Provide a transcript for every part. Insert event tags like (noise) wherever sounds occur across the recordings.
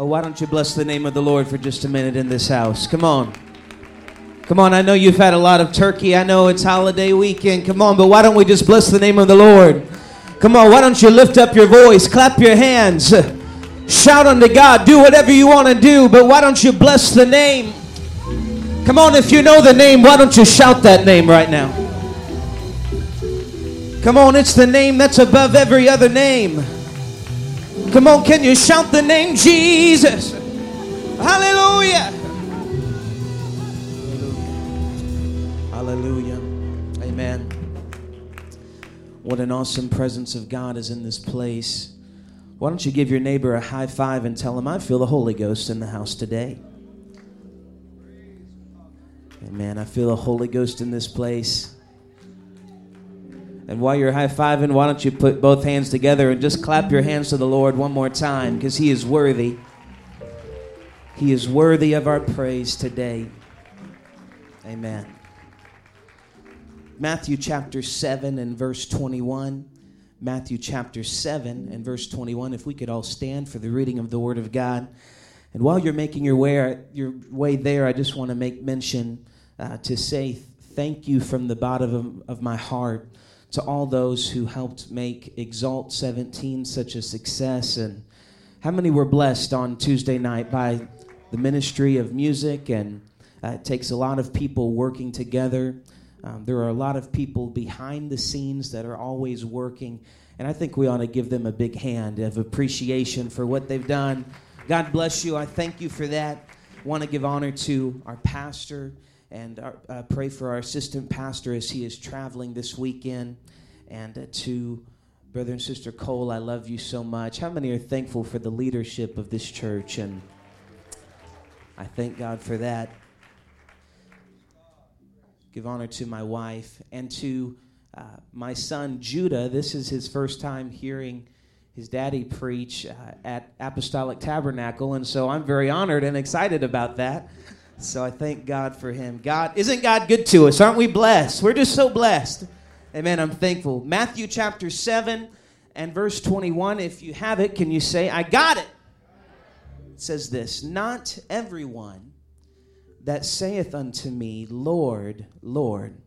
Oh, why don't you bless the name of the Lord for just a minute in this house? Come on. Come on, I know you've had a lot of turkey. I know it's holiday weekend. Come on, but why don't we just bless the name of the Lord? Come on, why don't you lift up your voice, clap your hands, shout unto God, do whatever you want to do, but why don't you bless the name? Come on, if you know the name, why don't you shout that name right now? Come on, it's the name that's above every other name. Come on, can you shout the name Jesus? Hallelujah. Hallelujah. Amen. What an awesome presence of God is in this place. Why don't you give your neighbor a high five and tell him, I feel the Holy Ghost in the house today? Amen. I feel the Holy Ghost in this place. And while you're high fiving, why don't you put both hands together and just clap your hands to the Lord one more time because He is worthy. He is worthy of our praise today. Amen. Matthew chapter 7 and verse 21. Matthew chapter 7 and verse 21. If we could all stand for the reading of the Word of God. And while you're making your way, your way there, I just want to make mention uh, to say thank you from the bottom of, of my heart to all those who helped make Exalt 17 such a success. And how many were blessed on Tuesday night by the ministry of music? And uh, it takes a lot of people working together. Um, there are a lot of people behind the scenes that are always working. And I think we ought to give them a big hand of appreciation for what they've done. God bless you. I thank you for that. Want to give honor to our pastor and our, uh, pray for our assistant pastor as he is traveling this weekend. And uh, to brother and sister Cole, I love you so much. How many are thankful for the leadership of this church? And I thank God for that. Give honor to my wife and to uh, my son Judah. This is his first time hearing his daddy preach uh, at Apostolic Tabernacle, and so I'm very honored and excited about that. So I thank God for him. God, isn't God good to us? Aren't we blessed? We're just so blessed. Amen. I'm thankful. Matthew chapter 7 and verse 21. If you have it, can you say, I got it? It says this Not everyone that saith unto me, Lord, Lord,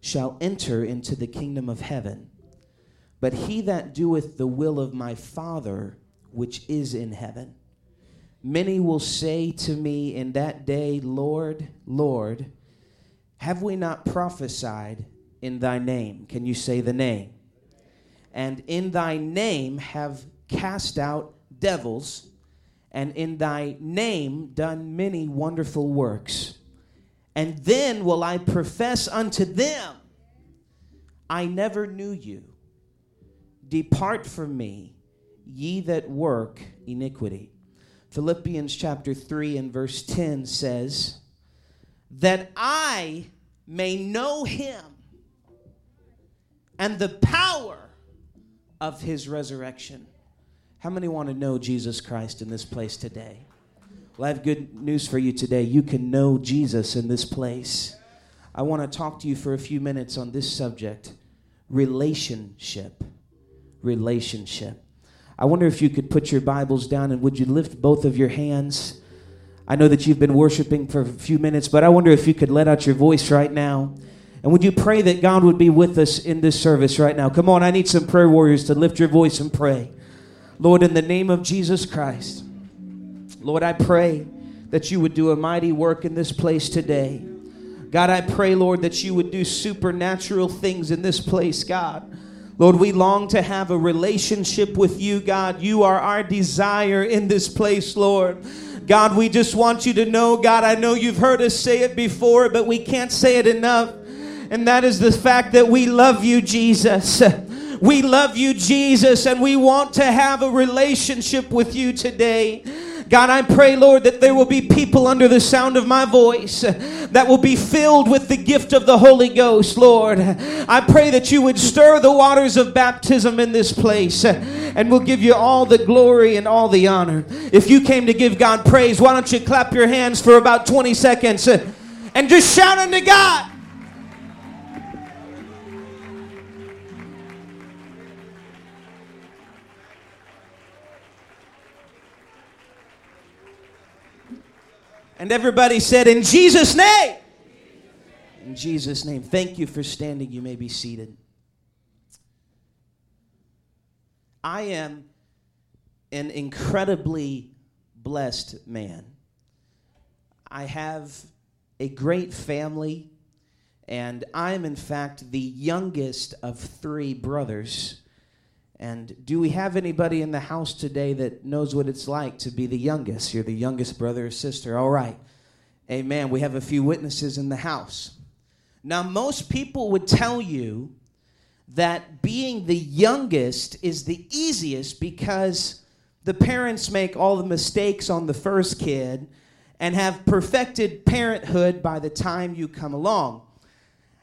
shall enter into the kingdom of heaven, but he that doeth the will of my Father which is in heaven. Many will say to me in that day, Lord, Lord, have we not prophesied in thy name? Can you say the name? And in thy name have cast out devils, and in thy name done many wonderful works. And then will I profess unto them, I never knew you. Depart from me, ye that work iniquity. Philippians chapter 3 and verse 10 says, That I may know him and the power of his resurrection. How many want to know Jesus Christ in this place today? Well, I have good news for you today. You can know Jesus in this place. I want to talk to you for a few minutes on this subject relationship. Relationship. I wonder if you could put your Bibles down and would you lift both of your hands? I know that you've been worshiping for a few minutes, but I wonder if you could let out your voice right now. And would you pray that God would be with us in this service right now? Come on, I need some prayer warriors to lift your voice and pray. Lord, in the name of Jesus Christ, Lord, I pray that you would do a mighty work in this place today. God, I pray, Lord, that you would do supernatural things in this place, God. Lord, we long to have a relationship with you, God. You are our desire in this place, Lord. God, we just want you to know, God, I know you've heard us say it before, but we can't say it enough. And that is the fact that we love you, Jesus. We love you, Jesus, and we want to have a relationship with you today. God, I pray, Lord, that there will be people under the sound of my voice that will be filled with the gift of the Holy Ghost, Lord. I pray that you would stir the waters of baptism in this place and we'll give you all the glory and all the honor. If you came to give God praise, why don't you clap your hands for about 20 seconds and just shout unto God? And everybody said, In Jesus' name. In Jesus' name. Thank you for standing. You may be seated. I am an incredibly blessed man. I have a great family, and I'm, in fact, the youngest of three brothers. And do we have anybody in the house today that knows what it's like to be the youngest? You're the youngest brother or sister. All right. Amen. We have a few witnesses in the house. Now, most people would tell you that being the youngest is the easiest because the parents make all the mistakes on the first kid and have perfected parenthood by the time you come along.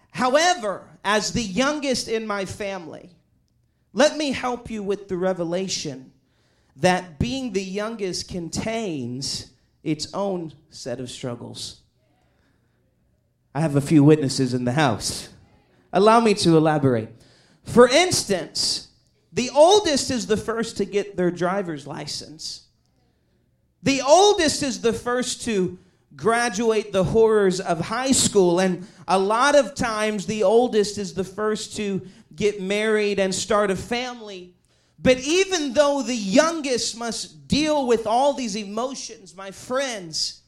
However, as the youngest in my family, let me help you with the revelation that being the youngest contains its own set of struggles. I have a few witnesses in the house. Allow me to elaborate. For instance, the oldest is the first to get their driver's license. The oldest is the first to graduate the horrors of high school. And a lot of times, the oldest is the first to get married and start a family. But even though the youngest must deal with all these emotions, my friends,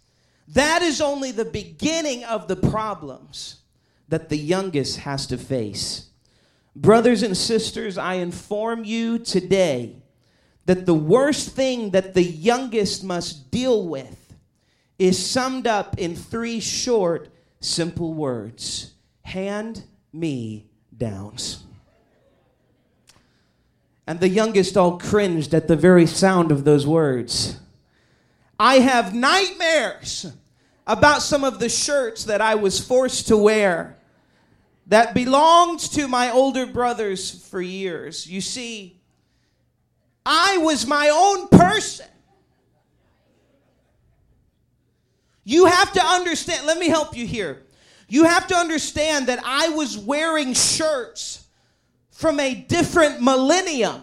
that is only the beginning of the problems that the youngest has to face. Brothers and sisters, I inform you today that the worst thing that the youngest must deal with is summed up in three short, simple words hand me downs. And the youngest all cringed at the very sound of those words. I have nightmares about some of the shirts that I was forced to wear that belonged to my older brothers for years. You see, I was my own person. You have to understand, let me help you here. You have to understand that I was wearing shirts from a different millennium,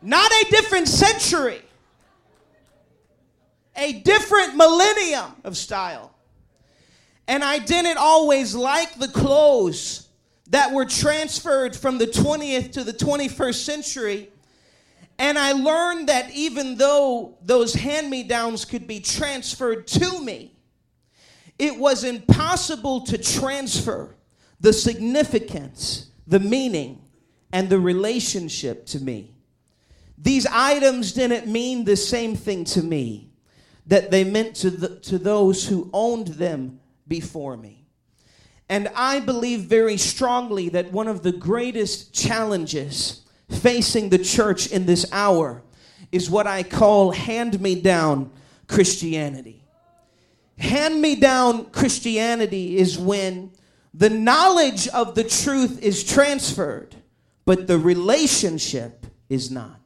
not a different century, a different millennium of style. And I didn't always like the clothes that were transferred from the 20th to the 21st century. And I learned that even though those hand me downs could be transferred to me, it was impossible to transfer the significance, the meaning, and the relationship to me. These items didn't mean the same thing to me that they meant to, the, to those who owned them before me. And I believe very strongly that one of the greatest challenges facing the church in this hour is what I call hand me down Christianity. Hand me down Christianity is when the knowledge of the truth is transferred but the relationship is not.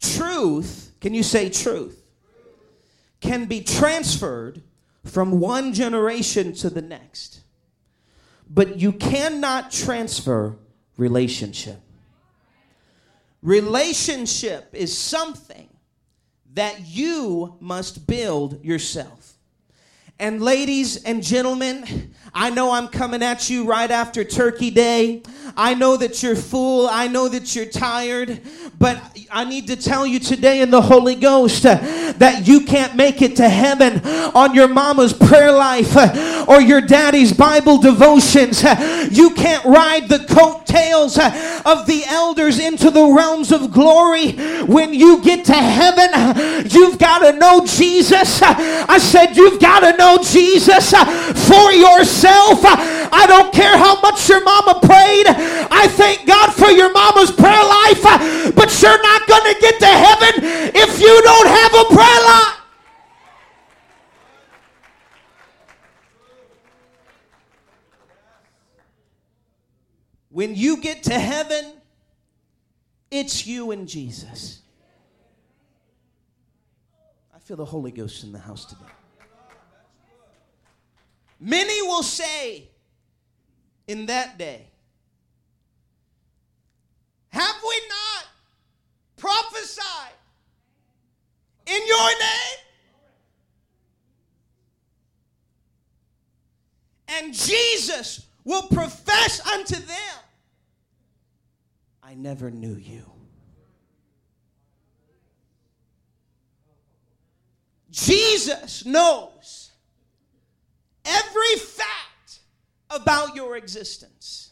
Truth, can you say truth? Can be transferred from one generation to the next, but you cannot transfer relationship. Relationship is something that you must build yourself. And ladies and gentlemen, I know I'm coming at you right after Turkey Day. I know that you're full. I know that you're tired. But I need to tell you today in the Holy Ghost that you can't make it to heaven on your mama's prayer life uh, or your daddy's Bible devotions. Uh, you can't ride the coattails uh, of the elders into the realms of glory. When you get to heaven, you've got to know Jesus. I said, You've got to know Jesus for yourself. I don't care how much your mama prayed. I thank God for your mama's prayer life, but you're not going to get to heaven if you don't have a prayer life. When you get to heaven, it's you and Jesus. I feel the Holy Ghost in the house today. Many will say in that day. Have we not prophesied in your name? And Jesus will profess unto them, I never knew you. Jesus knows about your existence.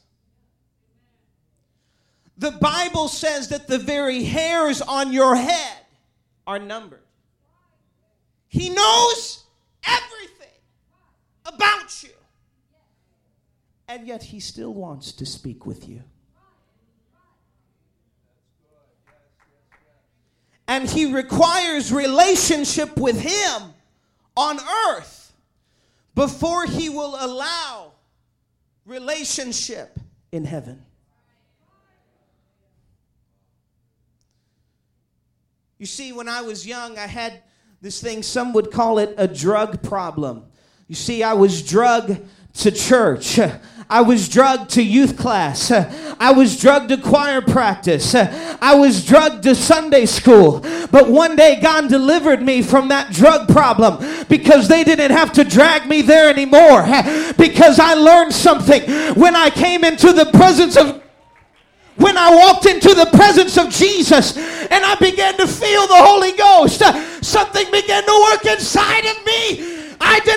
The Bible says that the very hairs on your head are numbered. He knows everything about you. And yet, He still wants to speak with you. And He requires relationship with Him on earth before He will allow relationship in heaven. You see, when I was young, I had this thing, some would call it a drug problem. You see, I was drug to church. I was drugged to youth class. I was drugged to choir practice. I was drugged to Sunday school. But one day God delivered me from that drug problem because they didn't have to drag me there anymore. Because I learned something when I came into the presence of when I walked into the presence of Jesus and I began to feel the Holy Ghost, something began to work inside of me. I didn't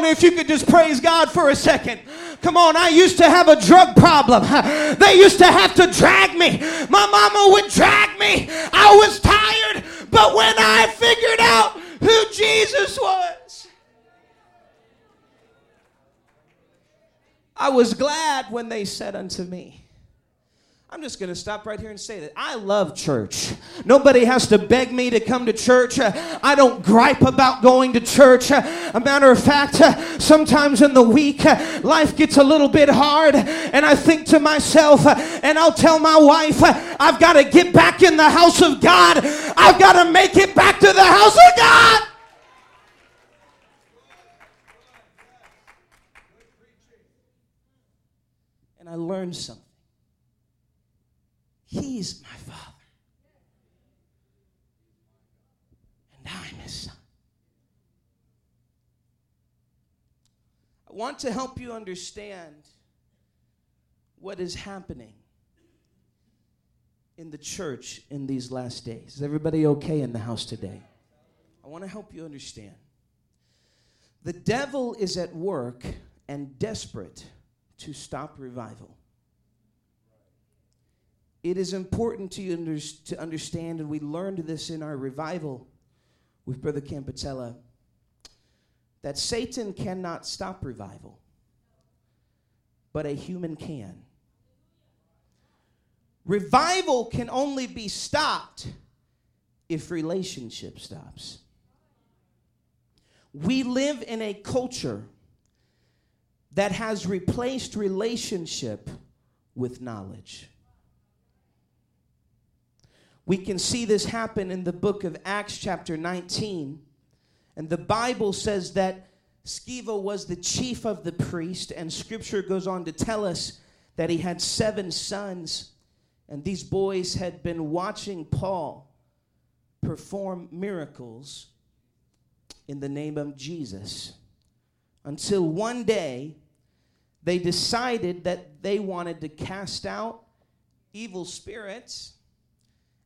Wonder if you could just praise God for a second. Come on, I used to have a drug problem. They used to have to drag me. My mama would drag me. I was tired. But when I figured out who Jesus was, I was glad when they said unto me, I'm just going to stop right here and say that I love church. Nobody has to beg me to come to church. I don't gripe about going to church. A matter of fact, sometimes in the week, life gets a little bit hard, and I think to myself, and I'll tell my wife, I've got to get back in the house of God. I've got to make it back to the house of God. And I learned something. He's my father. And I'm his son. I want to help you understand what is happening in the church in these last days. Is everybody okay in the house today? I want to help you understand. The devil is at work and desperate to stop revival. It is important to, under, to understand, and we learned this in our revival with Brother Campatella, that Satan cannot stop revival, but a human can. Revival can only be stopped if relationship stops. We live in a culture that has replaced relationship with knowledge. We can see this happen in the book of Acts, chapter 19. And the Bible says that Sceva was the chief of the priest, and scripture goes on to tell us that he had seven sons, and these boys had been watching Paul perform miracles in the name of Jesus until one day they decided that they wanted to cast out evil spirits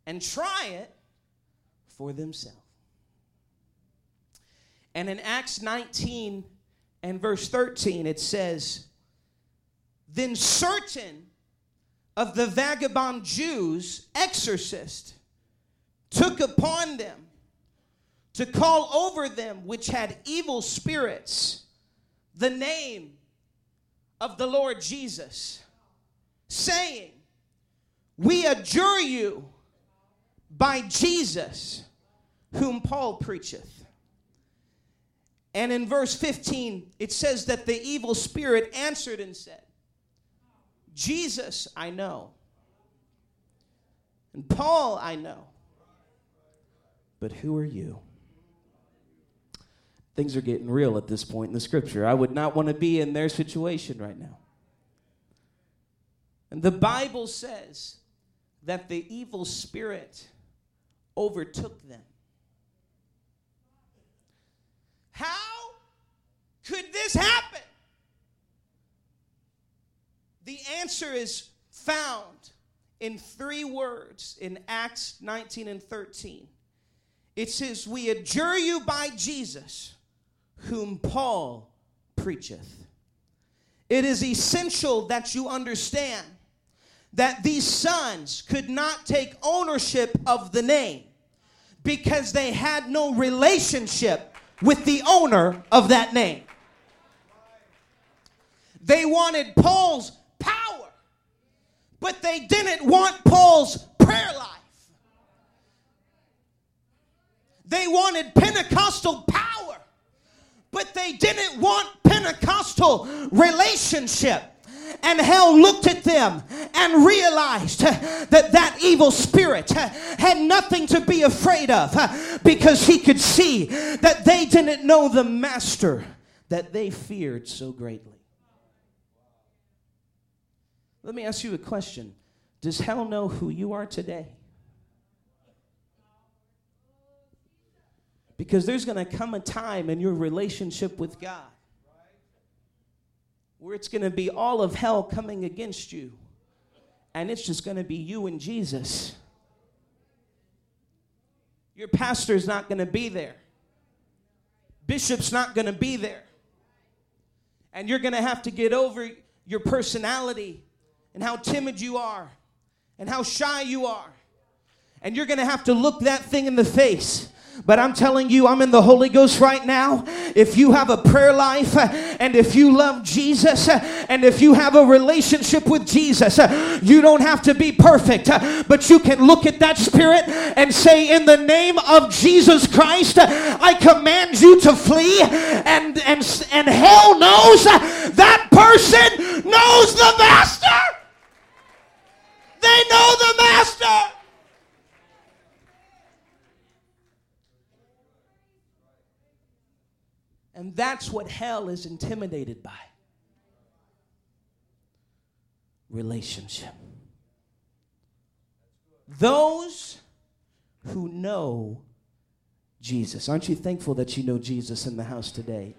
and try it for themselves. And in Acts 19 and verse 13, it says, Then certain of the vagabond Jews, exorcists, took upon them to call over them which had evil spirits the name of the Lord Jesus, saying, We adjure you by Jesus, whom Paul preacheth. And in verse 15, it says that the evil spirit answered and said, Jesus I know, and Paul I know, but who are you? Things are getting real at this point in the scripture. I would not want to be in their situation right now. And the Bible says that the evil spirit overtook them. How could this happen? The answer is found in three words in Acts 19 and 13. It says, We adjure you by Jesus, whom Paul preacheth. It is essential that you understand that these sons could not take ownership of the name because they had no relationship with the owner of that name. They wanted Paul's power, but they didn't want Paul's prayer life. They wanted Pentecostal power, but they didn't want Pentecostal relationship. And hell looked at them and realized that that evil spirit had nothing to be afraid of because he could see that they didn't know the master that they feared so greatly. Let me ask you a question Does hell know who you are today? Because there's going to come a time in your relationship with God where it's going to be all of hell coming against you, and it's just going to be you and Jesus. Your pastor's not going to be there, bishop's not going to be there. And you're going to have to get over your personality and how timid you are and how shy you are. And you're going to have to look that thing in the face but I'm telling you, I'm in the Holy Ghost right now. If you have a prayer life uh, and if you love Jesus uh, and if you have a relationship with Jesus, uh, you don't have to be perfect, but you can look at that spirit and say, In the name of Jesus Christ, I command you to flee. And, and, and hell knows that person knows the master. They know the master. And that's what hell is intimidated by relationship. Those who know Jesus. Aren't you thankful that you know Jesus in the house today?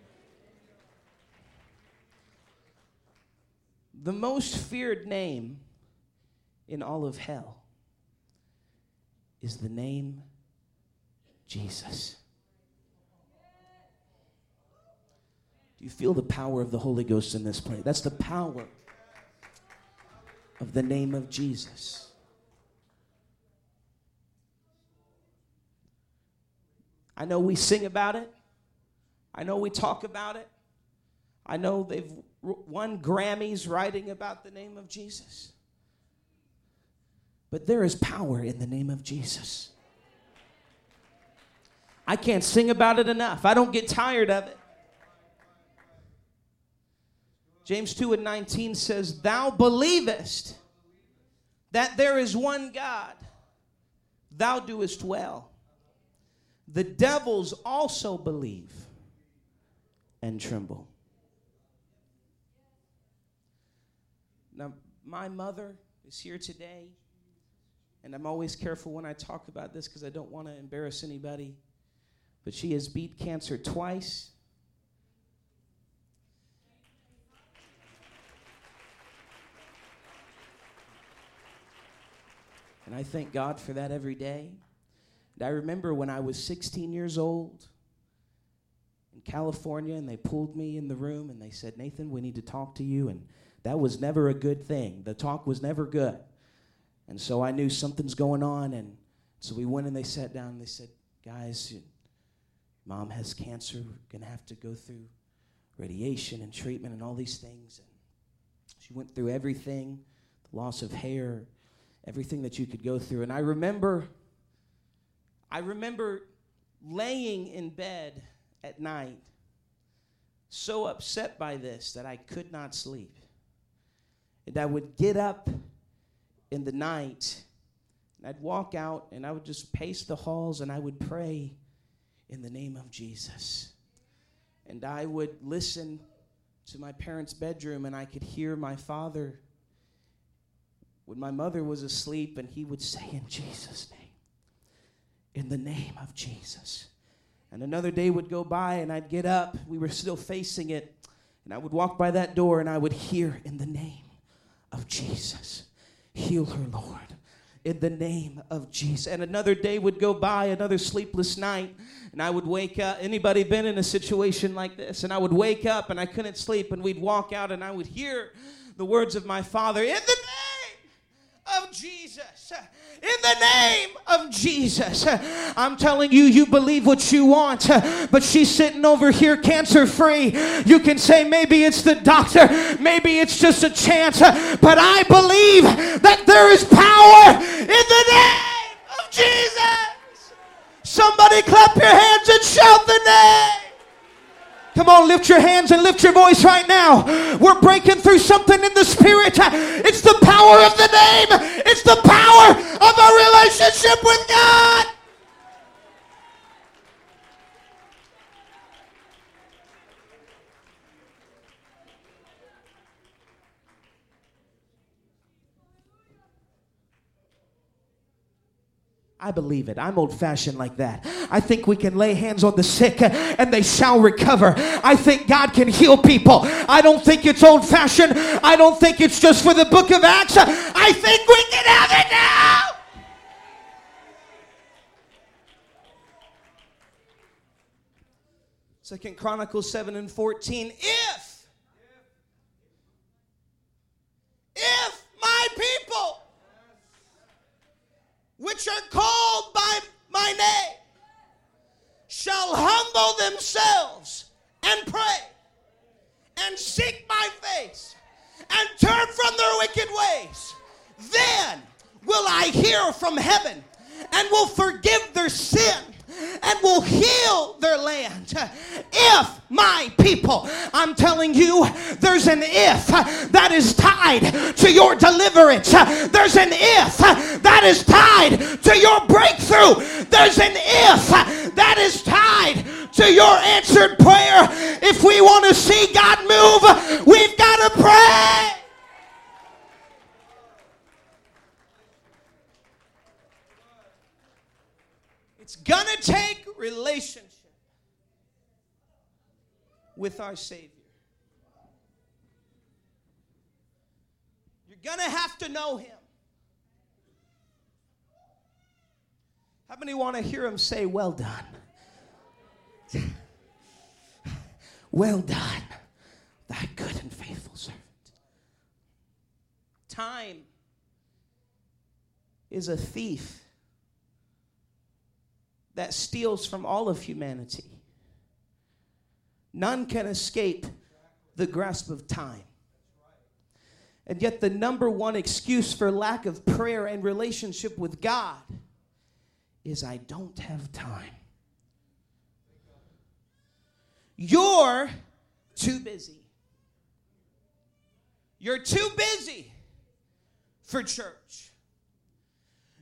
The most feared name in all of hell is the name Jesus. You feel the power of the Holy Ghost in this place? That's the power of the name of Jesus. I know we sing about it. I know we talk about it. I know they've won Grammys writing about the name of Jesus. But there is power in the name of Jesus. I can't sing about it enough. I don't get tired of it. James 2 and 19 says, Thou believest that there is one God, thou doest well. The devils also believe and tremble. Now, my mother is here today, and I'm always careful when I talk about this because I don't want to embarrass anybody. But she has beat cancer twice And I thank God for that every day. And I remember when I was 16 years old in California, and they pulled me in the room and they said, Nathan, we need to talk to you. And that was never a good thing. The talk was never good. And so I knew something's going on. And so we went and they sat down and they said, Guys, mom has cancer. We're going to have to go through radiation and treatment and all these things. And she went through everything the loss of hair, everything that you could go through. And I remember, I remember laying in bed at night, so upset by this that I could not sleep. And I would get up in the night, and I'd walk out, and I would just pace the halls, and I would pray in the name of Jesus. And I would listen to my parents' bedroom, and I could hear my father when my mother was asleep and he would say, In Jesus' name, in the name of Jesus. And another day would go by, and I'd get up. We were still facing it. And I would walk by that door, and I would hear, In the name of Jesus, heal her, Lord. In the name of Jesus. And another day would go by, another sleepless night, and I would wake up. Anybody been in a situation like this? And I would wake up and I couldn't sleep, and we'd walk out, and I would hear the words of my father, In the name of Jesus in the name of Jesus. I'm telling you, you believe what you want, but she's sitting over here cancer free. You can say maybe it's the doctor, maybe it's just a chance, but I believe that there is power in the name of Jesus. Somebody clap your hands and shout the name. Come on, lift your hands and lift your voice right now. We're breaking through something in the spirit. It's the power of the name, it's the power of a relationship with God. I believe it. I'm old fashioned like that. I think we can lay hands on the sick and they shall recover. I think God can heal people. I don't think it's old fashioned. I don't think it's just for the book of Acts. I think we can have it now. Second Chronicles 7 and 14. If, if my people which are called by my name shall humble themselves and pray and seek my face and turn from their wicked ways, then will I hear from heaven and will forgive their sin and will heal their land. If my people, I'm telling you, there's an if that is tied to your deliverance. There's an if that is tied to your breakthrough. There's an if that is tied to your answered prayer. If we want to see God move, we've got to pray. It's going to take relationship with our Savior. You're going to have to know Him. How many want to hear Him say, Well done? (laughs) well done, thy good and faithful servant. Time is a thief that steals from all of humanity. None can escape the grasp of time. And yet, the number one excuse for lack of prayer and relationship with God is I don't have time. You're too busy. You're too busy for church.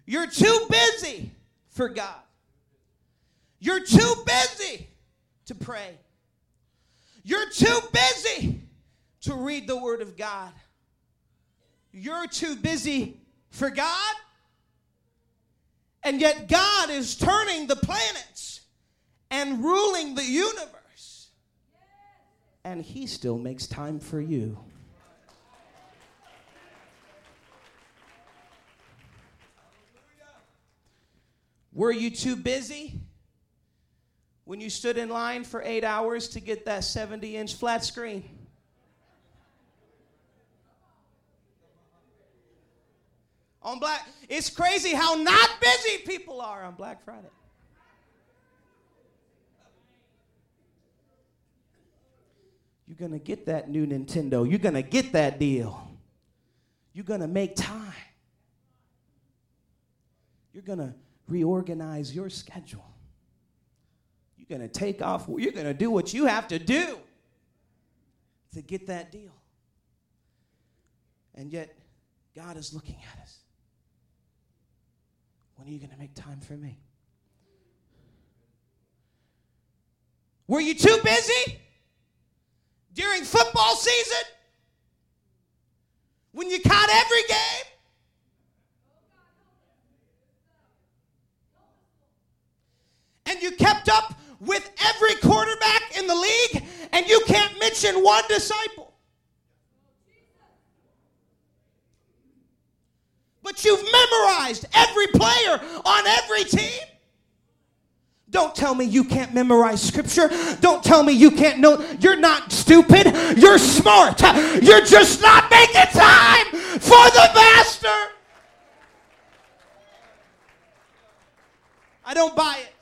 You're too busy for God. You're too busy to pray. You're too busy to read the Word of God. You're too busy for God. And yet, God is turning the planets and ruling the universe. And He still makes time for you. Were you too busy? When you stood in line for eight hours to get that 70 inch flat screen? On Black, it's crazy how not busy people are on Black Friday. You're to get that new Nintendo. You're to get that deal. You're to make time. You're to reorganize your schedule. You're going to take off, you're going to do what you have to do to get that deal. And yet, God is looking at us. When are you going to make time for me? Were you too busy during football season? When you caught every game? And you kept up with every quarterback in the league, and you can't mention one disciple. But you've memorized every player on every team. Don't tell me you can't memorize scripture. Don't tell me you can't know. You're not stupid. You're smart. You're just not making time for the master. I don't buy it.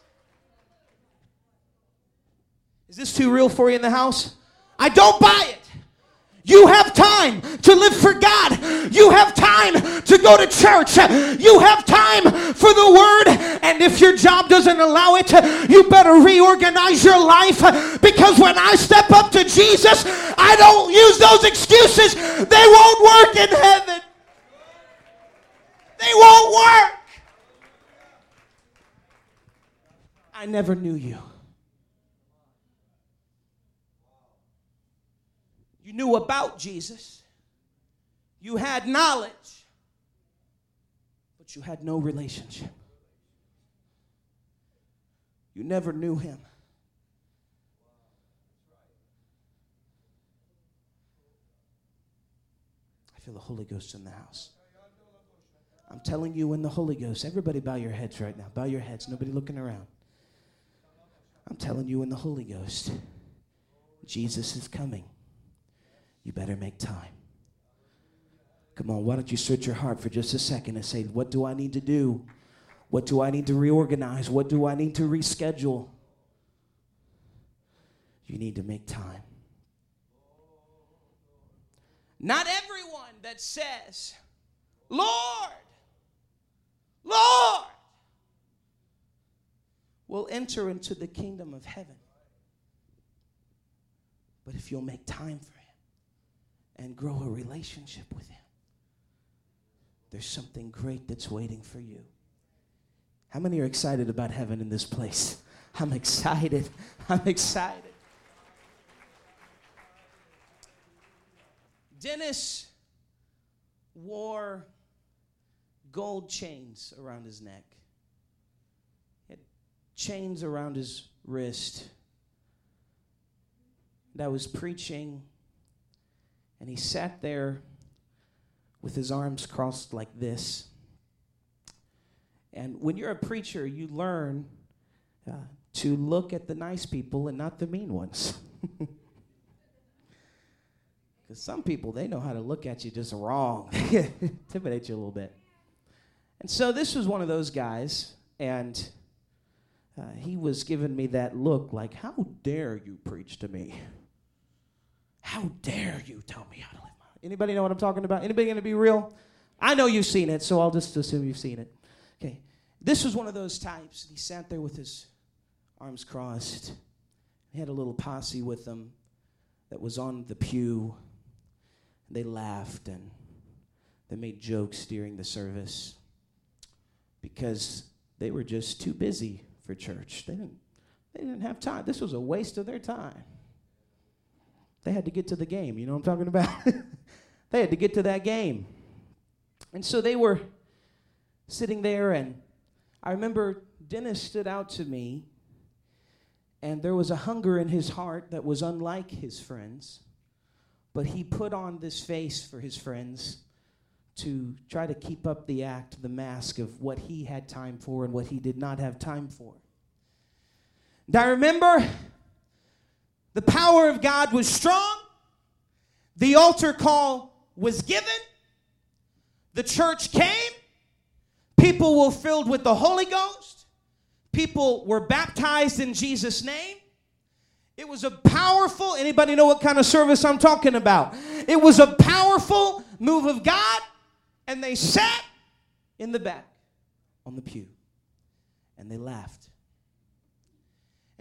Is this too real for you in the house? I don't buy it. You have time to live for God. You have time to go to church. You have time for the word. And if your job doesn't allow it, you better reorganize your life because when I step up to Jesus, I don't use those excuses. They won't work in heaven. They won't work. I never knew you. You knew about Jesus. You had knowledge, but you had no relationship. You never knew him. I feel the Holy Ghost in the house. I'm telling you, in the Holy Ghost, everybody bow your heads right now. Bow your heads. Nobody looking around. I'm telling you, in the Holy Ghost, Jesus is coming you better make time. Come on, why don't you search your heart for just a second and say, What do I need to do? What do I need to reorganize? What do I need to reschedule? You need to make time. Not everyone that says, Lord, Lord, will enter into the kingdom of heaven. But if you'll make time for and grow a relationship with Him. There's something great that's waiting for you. How many are excited about heaven in this place? (laughs) I'm excited. (laughs) I'm excited. Dennis wore gold chains around his neck. Had chains around his wrist. And I was preaching and he sat there with his arms crossed like this. And when you're a preacher, you learn uh, to look at the nice people and not the mean ones. (laughs) Because some people, they know how to look at you just wrong, (laughs) intimidate you a little bit. And so this was one of those guys, and uh, he was giving me that look like, How dare you preach to me? How dare you tell me how to live my life? Anybody know what I'm talking about? Anybody gonna be real? I know you've seen it, so I'll just assume you've seen it. Okay. This was one of those types. He sat there with his arms crossed. He had a little posse with him that was on the pew. They laughed and they made jokes during the service because they were just too busy for church. They didn't, they didn't have time. This was a waste of their time. They had to get to the game. You know what I'm talking about? (laughs) they had to get to that game. And so they were sitting there, and I remember Dennis stood out to me, and there was a hunger in his heart that was unlike his friends. But he put on this face for his friends to try to keep up the act, the mask of what he had time for and what he did not have time for. And I remember the power of God was strong. The altar call was given. The church came. People were filled with the Holy Ghost. People were baptized in Jesus' name. It was a powerful, anybody know what kind of service I'm talking about? It was a powerful move of God, and they sat in the back on the pew and they laughed.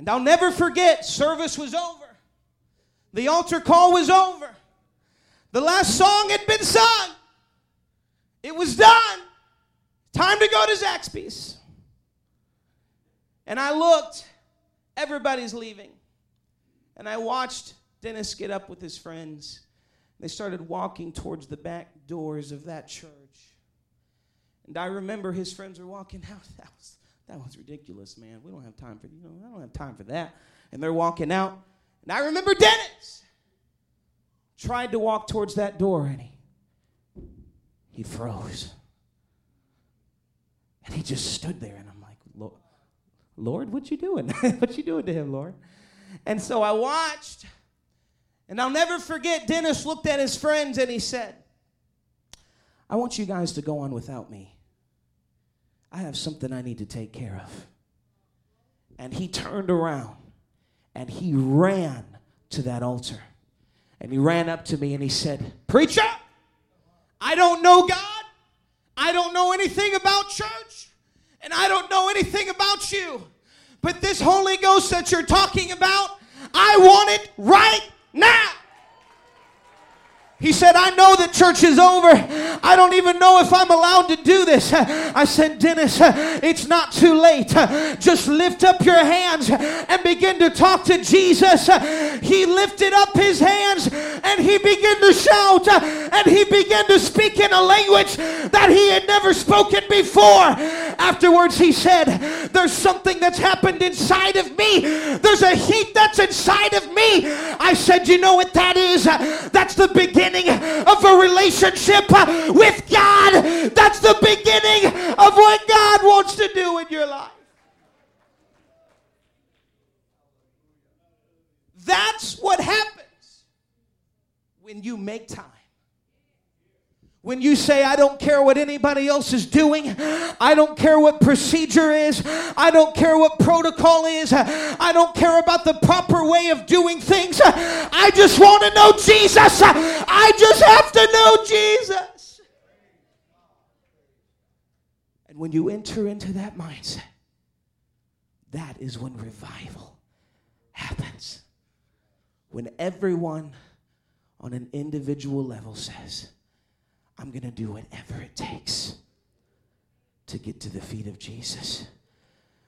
And I'll never forget, service was over. The altar call was over. The last song had been sung. It was done. Time to go to Zaxby's. And I looked, everybody's leaving. And I watched Dennis get up with his friends. They started walking towards the back doors of that church. And I remember his friends were walking out. That was that was ridiculous, man. We don't have time for you know, I don't have time for that. And they're walking out. And I remember Dennis. tried to walk towards that door and he, he froze. And he just stood there and I'm like, Lord, Lord what you doing? (laughs) what you doing to him, Lord? And so I watched. And I'll never forget, Dennis looked at his friends and he said, I want you guys to go on without me. I have something I need to take care of. And he turned around and he ran to that altar. And he ran up to me and he said, Preacher, I don't know God. I don't know anything about church. And I don't know anything about you. But this Holy Ghost that you're talking about, I want it right now. He said, I know that church is over. I don't even know if I'm allowed to do this. I said, Dennis, it's not too late. Just lift up your hands and begin to talk to Jesus. He lifted up his hands and he began to shout and he began to speak in a language that he had never spoken before. Afterwards, he said, There's something that's happened inside of me. There's a heat that's inside of me. I said, You know what that is? That's the beginning of a relationship with God. That's the beginning of what God wants to do in your life. That's what happens when you make time. When you say, I don't care what anybody else is doing, I don't care what procedure is, I don't care what protocol is, I don't care about the proper way of doing things, I just want to know Jesus. I just have to know Jesus. And when you enter into that mindset, that is when revival happens. When everyone on an individual level says, I'm going to do whatever it takes to get to the feet of Jesus.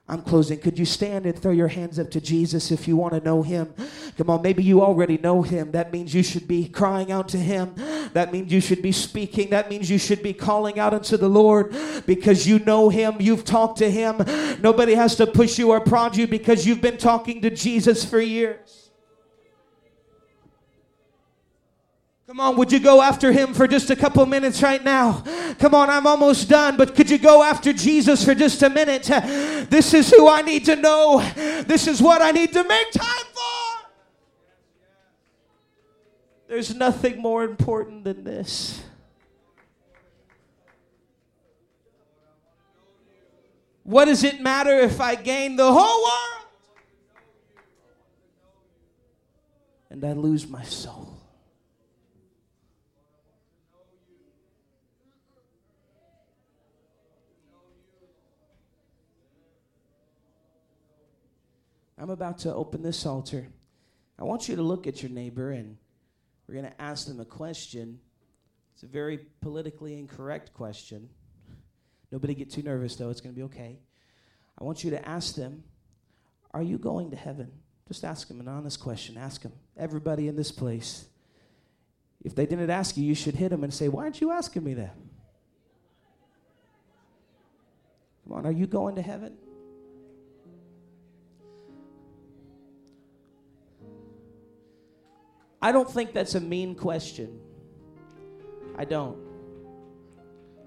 I'm closing. Could you stand and throw your hands up to Jesus if you want to know him? Come on, maybe you already know him. That means you should be crying out to him. That means you should be speaking. That means you should be calling out unto the Lord because you know him. You've talked to him. Nobody has to push you or prod you because you've been talking to Jesus for years. Come on, would you go after him for just a couple minutes right now? Come on, I'm almost done, but could you go after Jesus for just a minute? This is who I need to know. This is what I need to make time for. There's nothing more important than this. What does it matter if I gain the whole world and I lose my soul? I'm about to open this altar. I want you to look at your neighbor and we're going to ask them a question. It's a very politically incorrect question. Nobody get too nervous, though. It's going to be okay. I want you to ask them, Are you going to heaven? Just ask them an honest question. Ask them. Everybody in this place. If they didn't ask you, you should hit them and say, Why aren't you asking me that? Come on, are you going to heaven? I don't think that's a mean question. I don't.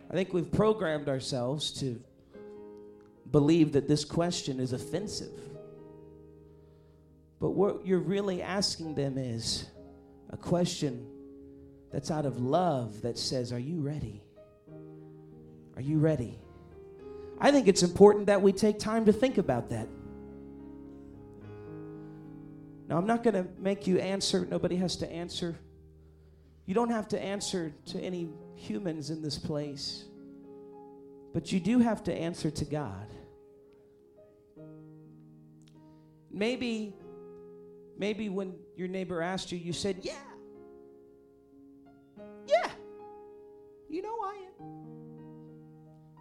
I think we've programmed ourselves to believe that this question is offensive. But what you're really asking them is a question that's out of love that says, Are you ready? Are you ready? I think it's important that we take time to think about that. Now, I'm not going to make you answer. Nobody has to answer. You don't have to answer to any humans in this place, but you do have to answer to God. Maybe, maybe when your neighbor asked you, you said, Yeah. Yeah. You know I am.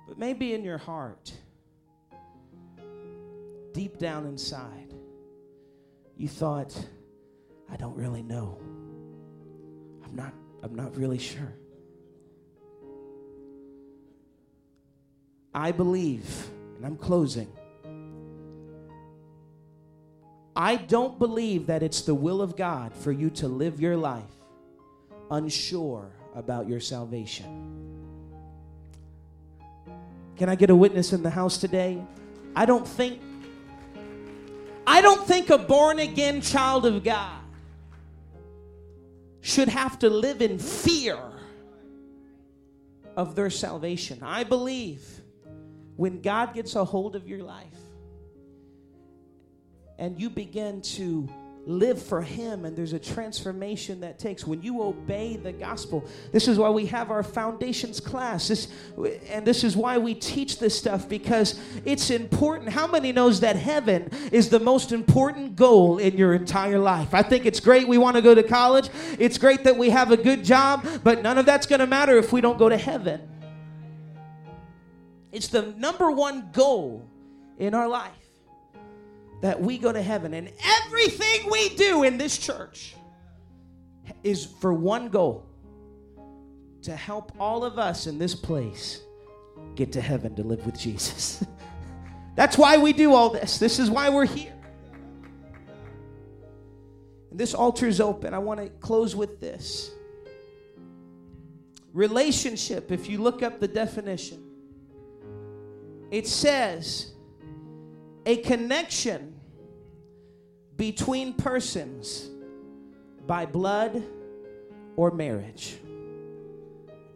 But maybe in your heart, deep down inside, you thought, I don't really know. I'm not, I'm not really sure. I believe, and I'm closing. I don't believe that it's the will of God for you to live your life unsure about your salvation. Can I get a witness in the house today? I don't think don't think a born again child of God should have to live in fear of their salvation. I believe when God gets a hold of your life and you begin to live for him and there's a transformation that takes. When you obey the gospel this is why we have our foundations class. This and this is why we teach this stuff because it's important. How many knows that heaven is the most important goal in your entire life? I think it's great we want to go to college. It's great that we have a good job but none of that's going to matter if we don't go to heaven. It's the number one goal in our life that we go to heaven. And everything we do in this church is for one goal to help all of us in this place get to heaven to live with Jesus. (laughs) That's why we do all this. This is why we're here. And this altar is open. I want to close with this. Relationship, if you look up the definition, it says a connection between persons by blood or marriage.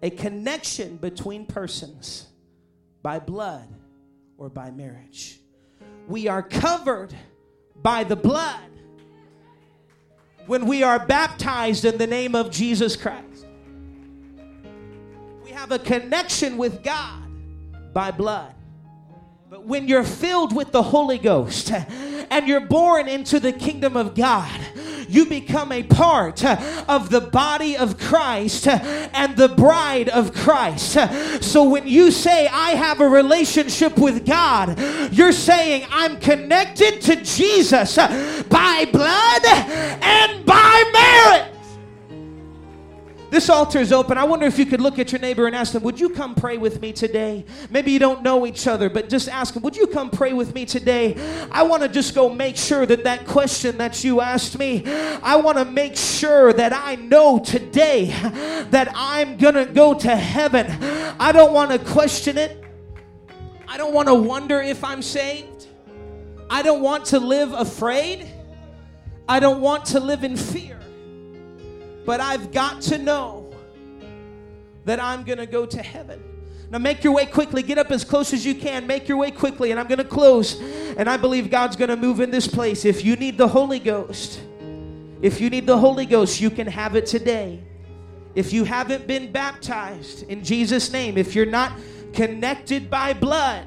A connection between persons by blood or by marriage. We are covered by the blood when we are baptized in the name of Jesus Christ. We have a connection with God by blood. But when you're filled with the Holy Ghost (laughs) and you're born into the kingdom of God, you become a part of the body of Christ and the bride of Christ. So when you say, I have a relationship with God, you're saying, I'm connected to Jesus by blood and by marriage. This altar is open. I wonder if you could look at your neighbor and ask them, Would you come pray with me today? Maybe you don't know each other, but just ask them, Would you come pray with me today? I want to just go make sure that that question that you asked me, I want to make sure that I know today that I'm going to go to heaven. I don't want to question it. I don't want to wonder if I'm saved. I don't want to live afraid. I don't want to live in fear. But I've got to know that I'm going to go to heaven. Now, make your way quickly. Get up as close as you can. Make your way quickly. And I'm going to close. And I believe God's going to move in this place. If you need the Holy Ghost, if you need the Holy Ghost, you can have it today. If you haven't been baptized in Jesus' name, if you're not connected by blood,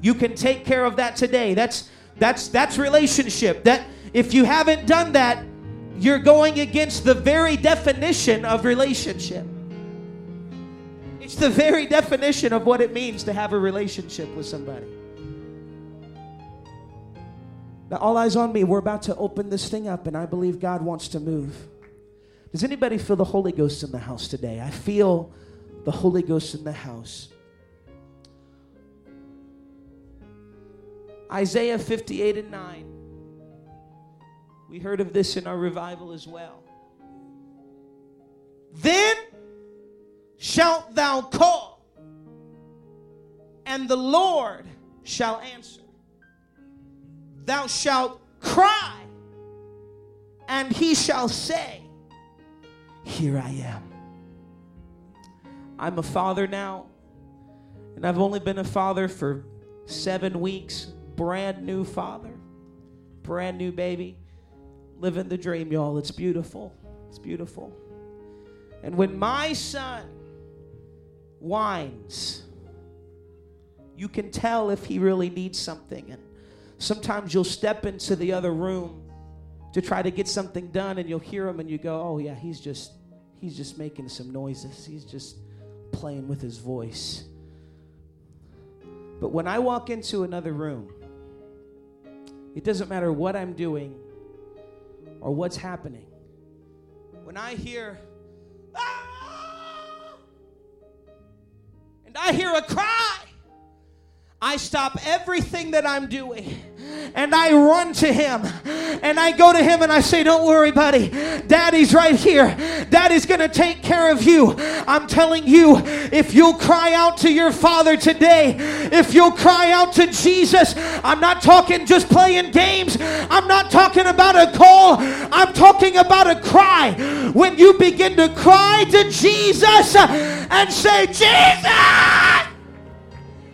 you can take care of that today. That's that's that's relationship. That if you haven't done that, you're going against the very definition of relationship. It's the very definition of what it means to have a relationship with somebody. Now, all eyes on me. We're about to open this thing up, and I believe God wants to move. Does anybody feel the Holy Ghost in the house today? I feel the Holy Ghost in the house. Isaiah 58 and 9. We heard of this in our revival as well. Then shalt thou call, and the Lord shall answer. Thou shalt cry, and he shall say, Here I am. I'm a father now, and I've only been a father for seven weeks. Brand new father, brand new baby living the dream, y'all. It's beautiful. It's beautiful. And when my son whines, you can tell if he really needs something. And sometimes you'll step into the other room to try to get something done and you'll hear him and you go, "Oh yeah, he's just he's just making some noises. He's just playing with his voice." But when I walk into another room, it doesn't matter what I'm doing or what's happening. When I hear, ah, and I hear a cry, I stop everything that I'm doing and I run to him and I go to him and I say, Don't worry, buddy. Daddy's right here. Daddy's going to take care of you. I'm telling you, if you'll cry out to your father today, if you'll cry out to Jesus, I'm not talking just playing games. I'm not talking about a call. I'm talking about a cry. When you begin to cry to Jesus and say, Jesus!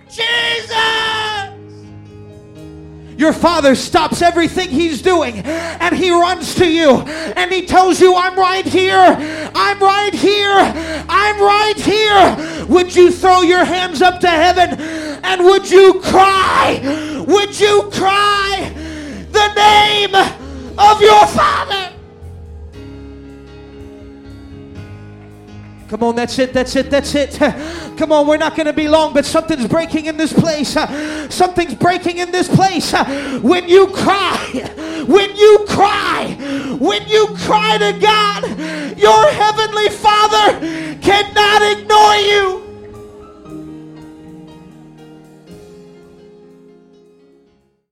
Jesus! Your father stops everything he's doing and he runs to you and he tells you, I'm right here. I'm right here. I'm right here. Would you throw your hands up to heaven and would you cry? Would you cry the name of your father? Come on, that's it, that's it, that's it. (sighs) Come on, we're not going to be long, but something's breaking in this place. (sighs) Something's breaking in this place. (sighs) When you cry, when you cry, when you cry to God, your heavenly Father cannot ignore you.